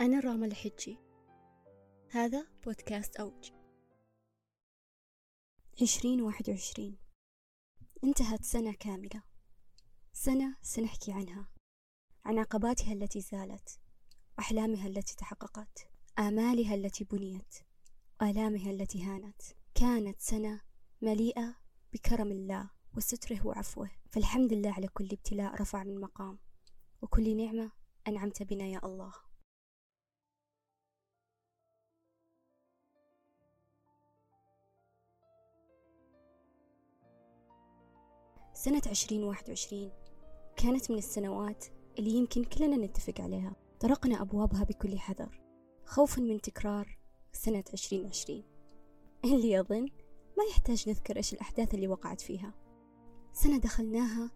أنا راما الحجي. هذا بودكاست أوج. عشرين واحد وعشرين. انتهت سنة كاملة. سنة سنحكي عنها. عن عقباتها التي زالت. أحلامها التي تحققت. آمالها التي بنيت. آلامها التي هانت. كانت سنة مليئة بكرم الله وستره وعفوه. فالحمد لله على كل ابتلاء رفع من مقام. وكل نعمة أنعمت بنا يا الله. سنة عشرين واحد وعشرين. كانت من السنوات اللي يمكن كلنا نتفق عليها. طرقنا أبوابها بكل حذر. خوفا من تكرار سنة عشرين عشرين. اللي يظن ما يحتاج نذكر إيش الأحداث اللي وقعت فيها. سنة دخلناها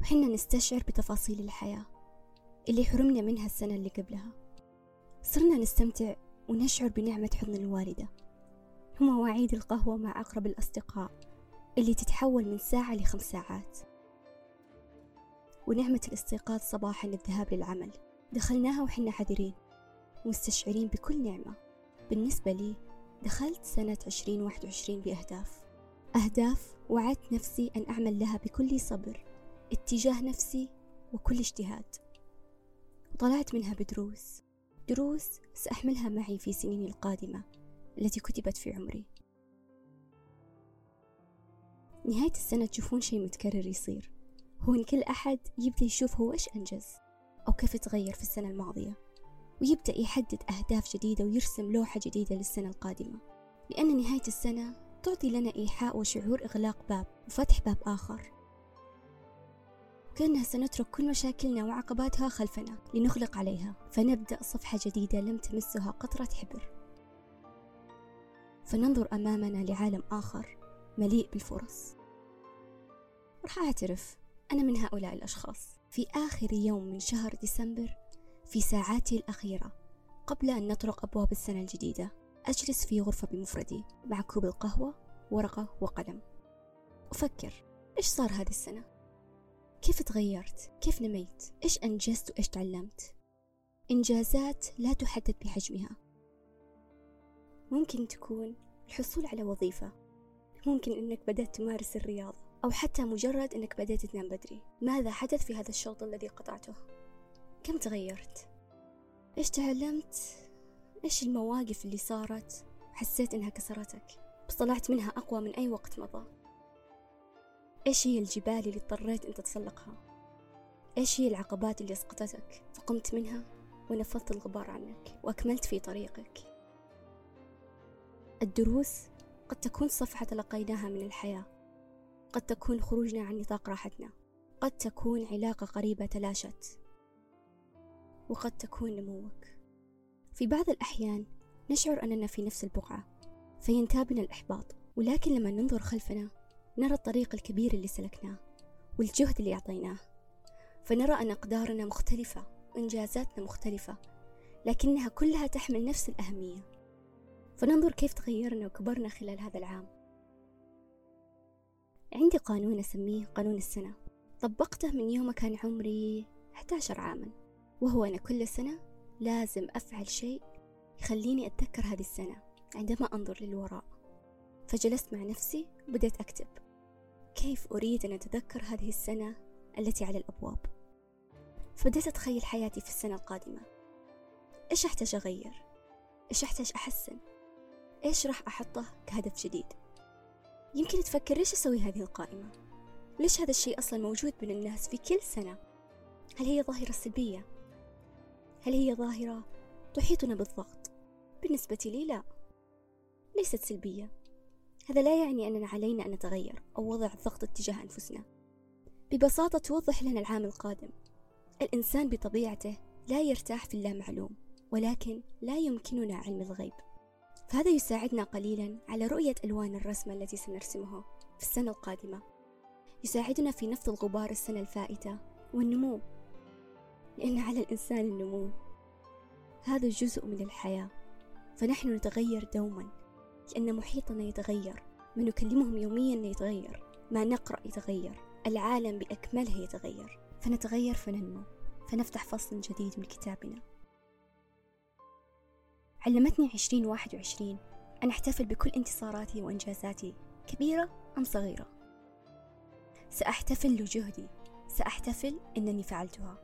وحنا نستشعر بتفاصيل الحياة اللي حرمنا منها السنة اللي قبلها. صرنا نستمتع ونشعر بنعمة حضن الوالدة. ومواعيد القهوة مع أقرب الأصدقاء. اللي تتحول من ساعة لخمس ساعات. ونعمة الاستيقاظ صباحا للذهاب للعمل. دخلناها وحنا حذرين مستشعرين بكل نعمة. بالنسبة لي دخلت سنة عشرين واحد وعشرين بأهداف. أهداف وعدت نفسي أن أعمل لها بكل صبر اتجاه نفسي وكل اجتهاد. وطلعت منها بدروس. دروس سأحملها معي في سنيني القادمة التي كتبت في عمري. نهاية السنة تشوفون شيء متكرر يصير. هو إن كل أحد يبدأ يشوف هو إيش أنجز أو كيف تغير في السنة الماضية ويبدأ يحدد أهداف جديدة ويرسم لوحة جديدة للسنة القادمة. لأن نهاية السنة تعطي لنا إيحاء وشعور إغلاق باب وفتح باب آخر. كأنها سنترك كل مشاكلنا وعقباتها خلفنا لنغلق عليها فنبدأ صفحة جديدة لم تمسها قطرة حبر. فننظر أمامنا لعالم آخر. مليء بالفرص راح أعترف أنا من هؤلاء الأشخاص في آخر يوم من شهر ديسمبر في ساعاتي الأخيرة قبل أن نطرق أبواب السنة الجديدة أجلس في غرفة بمفردي مع كوب القهوة ورقة وقلم أفكر إيش صار هذه السنة؟ كيف تغيرت؟ كيف نميت؟ إيش أنجزت وإيش تعلمت؟ إنجازات لا تحدد بحجمها ممكن تكون الحصول على وظيفة ممكن إنك بدأت تمارس الرياضة أو حتى مجرد إنك بدأت تنام بدري ماذا حدث في هذا الشوط الذي قطعته؟ كم تغيرت؟ إيش تعلمت؟ إيش المواقف اللي صارت وحسيت إنها كسرتك بس طلعت منها أقوى من أي وقت مضى إيش هي الجبال اللي اضطريت أن تتسلقها إيش هي العقبات اللي أسقطتك فقمت منها ونفضت الغبار عنك وأكملت في طريقك الدروس قد تكون صفحة تلقيناها من الحياة. قد تكون خروجنا عن نطاق راحتنا. قد تكون علاقة قريبة تلاشت. وقد تكون نموك. في بعض الأحيان نشعر أننا في نفس البقعة. فينتابنا الإحباط. ولكن لما ننظر خلفنا نرى الطريق الكبير اللي سلكناه والجهد اللي أعطيناه. فنرى أن أقدارنا مختلفة وإنجازاتنا مختلفة لكنها كلها تحمل نفس الأهمية. فننظر كيف تغيرنا وكبرنا خلال هذا العام. عندي قانون أسميه قانون السنة. طبقته من يوم كان عمري 11 عاما وهو أن كل سنة لازم أفعل شيء يخليني أتذكر هذه السنة عندما أنظر للوراء. فجلست مع نفسي وبدأت أكتب كيف أريد أن أتذكر هذه السنة التي على الأبواب. فبدأت أتخيل حياتي في السنة القادمة. إيش أحتاج أغير؟ إيش أحتاج أحسن؟ إيش راح أحطه كهدف جديد؟ يمكن تفكر ليش أسوي هذه القائمة؟ ليش هذا الشيء أصلا موجود بين الناس في كل سنة؟ هل هي ظاهرة سلبية؟ هل هي ظاهرة تحيطنا بالضغط؟ بالنسبة لي لا ليست سلبية. هذا لا يعني أننا علينا أن نتغير أو وضع ضغط اتجاه أنفسنا. ببساطة توضح لنا العام القادم. الإنسان بطبيعته لا يرتاح في اللامعلوم ولكن لا يمكننا علم الغيب. فهذا يساعدنا قليلا على رؤية ألوان الرسمة التي سنرسمها في السنة القادمة. يساعدنا في نفض الغبار السنة الفائتة والنمو لأن على الإنسان النمو هذا جزء من الحياة. فنحن نتغير دوما لأن محيطنا يتغير ما نكلمهم يوميا يتغير ما نقرأ يتغير العالم بأكمله يتغير. فنتغير فننمو فنفتح فصل جديد من كتابنا. علمتني عشرين واحد وعشرين. أن أحتفل بكل انتصاراتي وإنجازاتي كبيرة أم صغيرة؟ سأحتفل لجهدي. سأحتفل أنني فعلتها.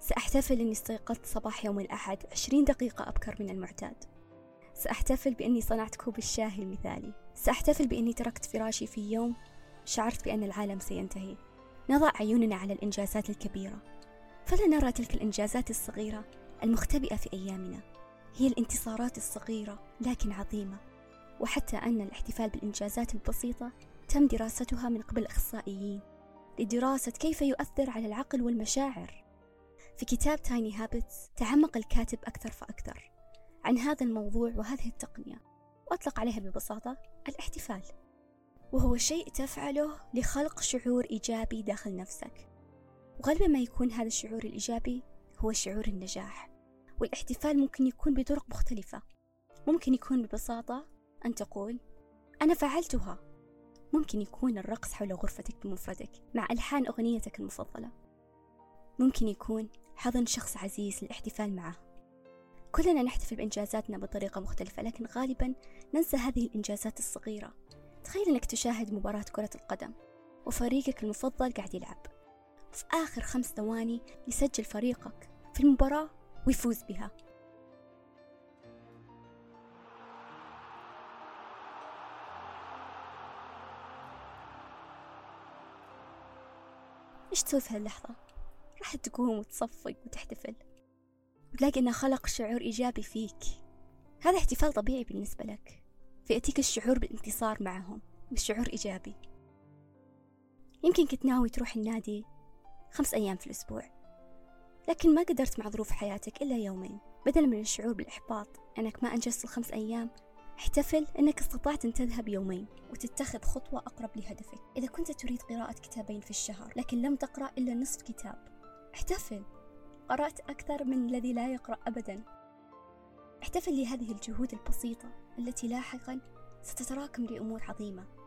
سأحتفل أني استيقظت صباح يوم الأحد عشرين دقيقة أبكر من المعتاد. سأحتفل بأني صنعت كوب الشاي المثالي. سأحتفل بأني تركت فراشي في يوم شعرت بأن العالم سينتهي. نضع عيوننا على الإنجازات الكبيرة. فلا نرى تلك الإنجازات الصغيرة المختبئة في أيامنا. هي الانتصارات الصغيرة لكن عظيمة. وحتى أن الاحتفال بالإنجازات البسيطة تم دراستها من قبل أخصائيين لدراسة كيف يؤثر على العقل والمشاعر. في كتاب تايني هابتس تعمق الكاتب أكثر فأكثر عن هذا الموضوع وهذه التقنية. وأطلق عليها ببساطة الاحتفال. وهو شيء تفعله لخلق شعور إيجابي داخل نفسك. وغالبا ما يكون هذا الشعور الإيجابي هو شعور النجاح. والاحتفال ممكن يكون بطرق مختلفة. ممكن يكون ببساطة أن تقول أنا فعلتها. ممكن يكون الرقص حول غرفتك بمفردك مع ألحان أغنيتك المفضلة. ممكن يكون حضن شخص عزيز للاحتفال معه. كلنا نحتفل بإنجازاتنا بطريقة مختلفة لكن غالبا ننسى هذه الإنجازات الصغيرة. تخيل أنك تشاهد مباراة كرة القدم وفريقك المفضل قاعد يلعب. وفي آخر خمس ثواني يسجل فريقك في المباراة ويفوز بها. إيش تسوي في هاللحظة؟ راح تقوم وتصفق وتحتفل. وتلاقي إنه خلق شعور إيجابي فيك. هذا احتفال طبيعي بالنسبة لك. فيأتيك الشعور بالانتصار معهم والشعور إيجابي. يمكن كنت ناوي تروح النادي خمس أيام في الأسبوع. لكن ما قدرت مع ظروف حياتك إلا يومين. بدلا من الشعور بالإحباط أنك ما أنجزت الخمس أيام احتفل أنك استطعت أن تذهب يومين وتتخذ خطوة أقرب لهدفك. إذا كنت تريد قراءة كتابين في الشهر لكن لم تقرأ إلا نصف كتاب احتفل. قرأت أكثر من الذي لا يقرأ أبدا. احتفل لهذه الجهود البسيطة التي لاحقا ستتراكم لأمور عظيمة.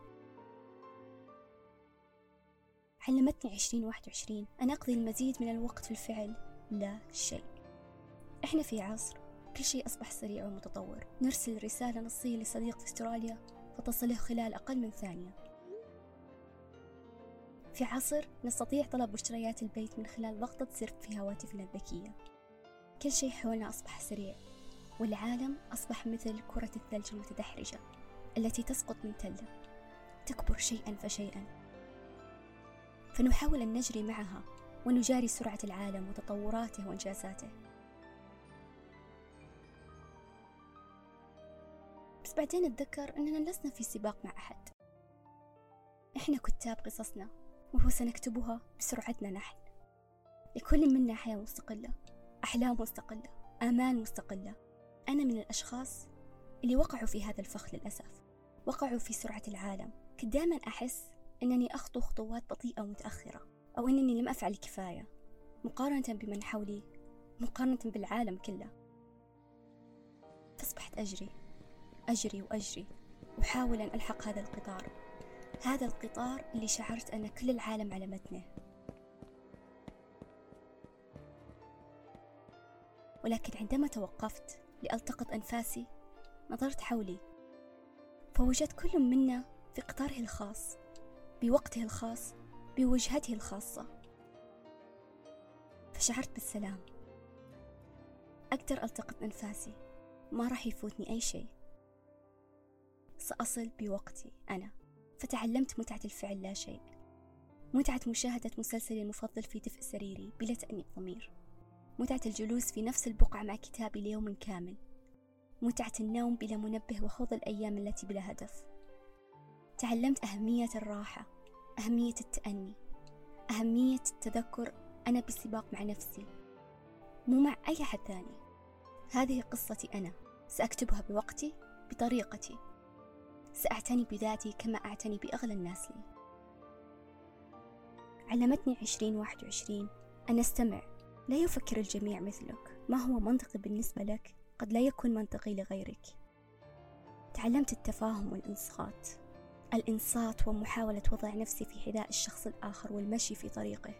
علمتني عشرين واحد وعشرين أن أقضي المزيد من الوقت في الفعل. لا شيء. إحنا في عصر كل شيء أصبح سريع ومتطور. نرسل رسالة نصية لصديق في أستراليا فتصله خلال أقل من ثانية. في عصر نستطيع طلب مشتريات البيت من خلال ضغطة زر في هواتفنا الذكية. كل شيء حولنا أصبح سريع والعالم أصبح مثل كرة الثلج المتدحرجة التي تسقط من تلة. تكبر شيئا فشيئا. فنحاول أن نجري معها ونجاري سرعة العالم وتطوراته وإنجازاته. بس بعدين نتذكر أننا لسنا في سباق مع أحد. إحنا كتاب قصصنا وهو سنكتبها بسرعتنا نحن. لكل منا حياة مستقلة أحلام مستقلة آمال مستقلة. أنا من الأشخاص اللي وقعوا في هذا الفخ للأسف. وقعوا في سرعة العالم. كنت دائما أحس أنني أخطو خطوات بطيئة ومتأخرة أو أنني لم أفعل كفاية مقارنة بمن حولي مقارنة بالعالم كله. فأصبحت أجري أجري وأجري أحاول أن ألحق هذا القطار. هذا القطار اللي شعرت أن كل العالم على متنه. ولكن عندما توقفت لألتقط أنفاسي نظرت حولي فوجدت كل منا في قطاره الخاص. بوقته الخاص بوجهته الخاصة. فشعرت بالسلام. أقدر ألتقط أنفاسي. ما راح يفوتني أي شيء. سأصل بوقتي أنا. فتعلمت متعة الفعل لا شيء. متعة مشاهدة مسلسلي المفضل في دفء سريري بلا تأنيب ضمير. متعة الجلوس في نفس البقعة مع كتابي ليوم كامل. متعة النوم بلا منبه وخوض الأيام التي بلا هدف. تعلمت أهمية الراحة أهمية التأني أهمية التذكر أنا بسباق مع نفسي مو مع أي أحد ثاني. هذه قصتي أنا سأكتبها بوقتي بطريقتي. سأعتني بذاتي كما أعتني بأغلى الناس لي. علمتني عشرين واحد وعشرين أن أستمع. لا يفكر الجميع مثلك. ما هو منطقي بالنسبة لك؟ قد لا يكون منطقي لغيرك. تعلمت التفاهم والإنصات. الإنصات ومحاولة وضع نفسي في حذاء الشخص الآخر والمشي في طريقه.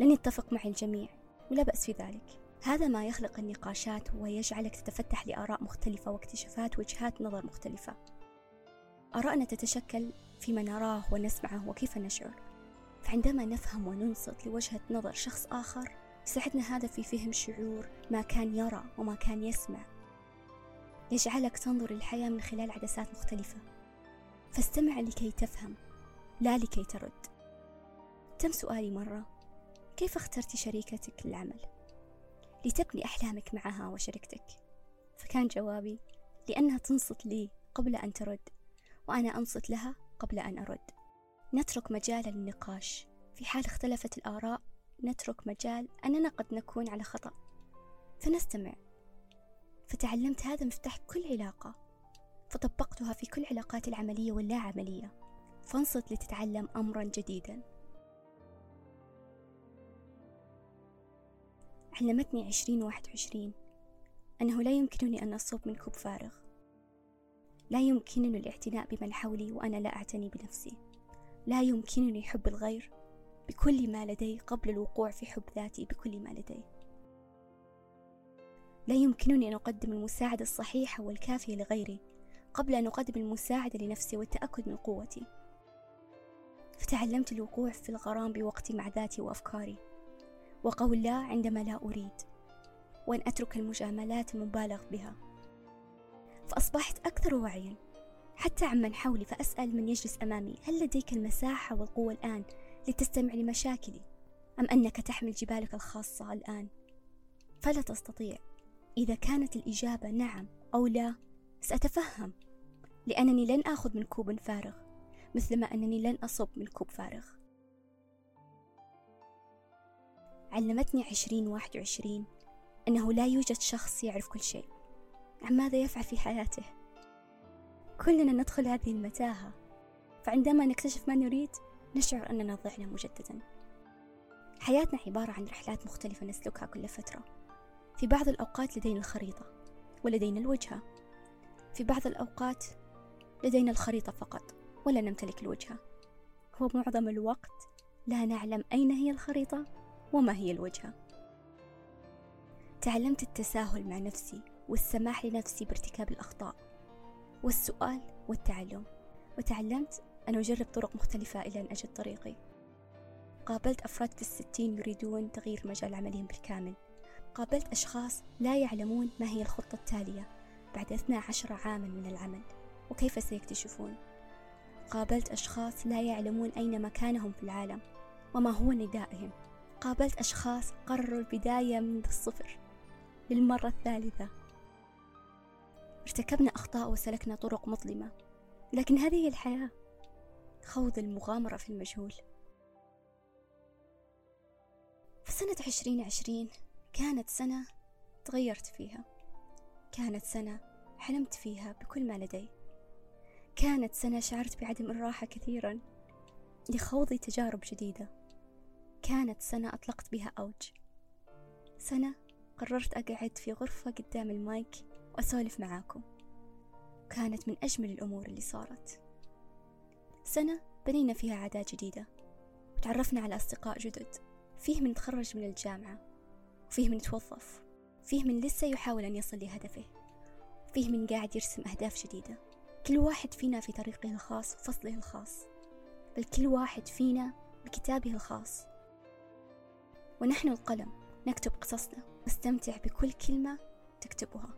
لن يتفق معي الجميع ولا بأس في ذلك. هذا ما يخلق النقاشات ويجعلك تتفتح لآراء مختلفة واكتشافات وجهات نظر مختلفة. آرائنا تتشكل فيما نراه ونسمعه وكيف نشعر. فعندما نفهم وننصت لوجهة نظر شخص آخر يساعدنا هذا في فهم شعور ما كان يرى وما كان يسمع. يجعلك تنظر للحياة من خلال عدسات مختلفة. فاستمع لكي تفهم لا لكي ترد. تم سؤالي مرة كيف اخترت شريكتك للعمل؟ لتبني أحلامك معها وشركتك. فكان جوابي لأنها تنصت لي قبل أن ترد وأنا أنصت لها قبل أن أرد. نترك مجال للنقاش في حال اختلفت الآراء نترك مجال أننا قد نكون على خطأ. فنستمع. فتعلمت هذا مفتاح كل علاقة. فطبقتها في كل علاقاتي العملية واللا عملية. فانصت لتتعلم أمرا جديدا. علمتني عشرين واحد وعشرين أنه لا يمكنني أن أصب من كوب فارغ. لا يمكنني الاعتناء بمن حولي وأنا لا أعتني بنفسي. لا يمكنني حب الغير بكل ما لدي قبل الوقوع في حب ذاتي بكل ما لدي. لا يمكنني أن أقدم المساعدة الصحيحة والكافية لغيري قبل أن أقدم المساعدة لنفسي والتأكد من قوتي. فتعلمت الوقوع في الغرام بوقتي مع ذاتي وأفكاري. وقول لا عندما لا أريد. وأن أترك المجاملات المبالغ بها. فأصبحت أكثر وعيا. حتى عمن حولي فأسأل من يجلس أمامي هل لديك المساحة والقوة الآن لتستمع لمشاكلي؟ أم أنك تحمل جبالك الخاصة الآن؟ فلا تستطيع. إذا كانت الإجابة نعم أو لا سأتفهم. لأنني لن آخذ من كوب فارغ مثلما أنني لن أصب من كوب فارغ. علمتني عشرين واحد وعشرين أنه لا يوجد شخص يعرف كل شيء. عن ماذا يفعل في حياته؟ كلنا ندخل هذه المتاهة فعندما نكتشف ما نريد نشعر أننا ضعنا مجددا. حياتنا عبارة عن رحلات مختلفة نسلكها كل فترة. في بعض الأوقات لدينا الخريطة ولدينا الوجهة. في بعض الأوقات لدينا الخريطة فقط ولا نمتلك الوجهة ومعظم الوقت لا نعلم أين هي الخريطة وما هي الوجهة تعلمت التساهل مع نفسي والسماح لنفسي بارتكاب الأخطاء والسؤال والتعلم. وتعلمت أن أجرب طرق مختلفة إلى أن أجد طريقي. قابلت أفراد في الستين يريدون تغيير مجال عملهم بالكامل. قابلت أشخاص لا يعلمون ما هي الخطة التالية بعد 12 عاما من العمل. وكيف سيكتشفون؟ قابلت أشخاص لا يعلمون أين مكانهم في العالم وما هو ندائهم. قابلت أشخاص قرروا البداية من الصفر للمرة الثالثة. ارتكبنا أخطاء وسلكنا طرق مظلمة لكن هذه الحياة خوض المغامرة في المجهول. فسنة عشرين عشرين كانت سنة تغيرت فيها. كانت سنة حلمت فيها بكل ما لدي. كانت سنة شعرت بعدم الراحة كثيرا لخوض تجارب جديدة. كانت سنة أطلقت بها أوج. سنة قررت أقعد في غرفة قدام المايك وأسولف معاكم. كانت من أجمل الأمور اللي صارت. سنة بنينا فيها عادات جديدة. وتعرفنا على أصدقاء جدد. فيه من تخرج من الجامعة. وفيه من توظف فيه من لسه يحاول أن يصل لهدفه. فيه من قاعد يرسم أهداف جديدة. كل واحد فينا في طريقه الخاص وفصله الخاص بل كل واحد فينا بكتابه الخاص. ونحن القلم نكتب قصصنا نستمتع بكل كلمة تكتبها.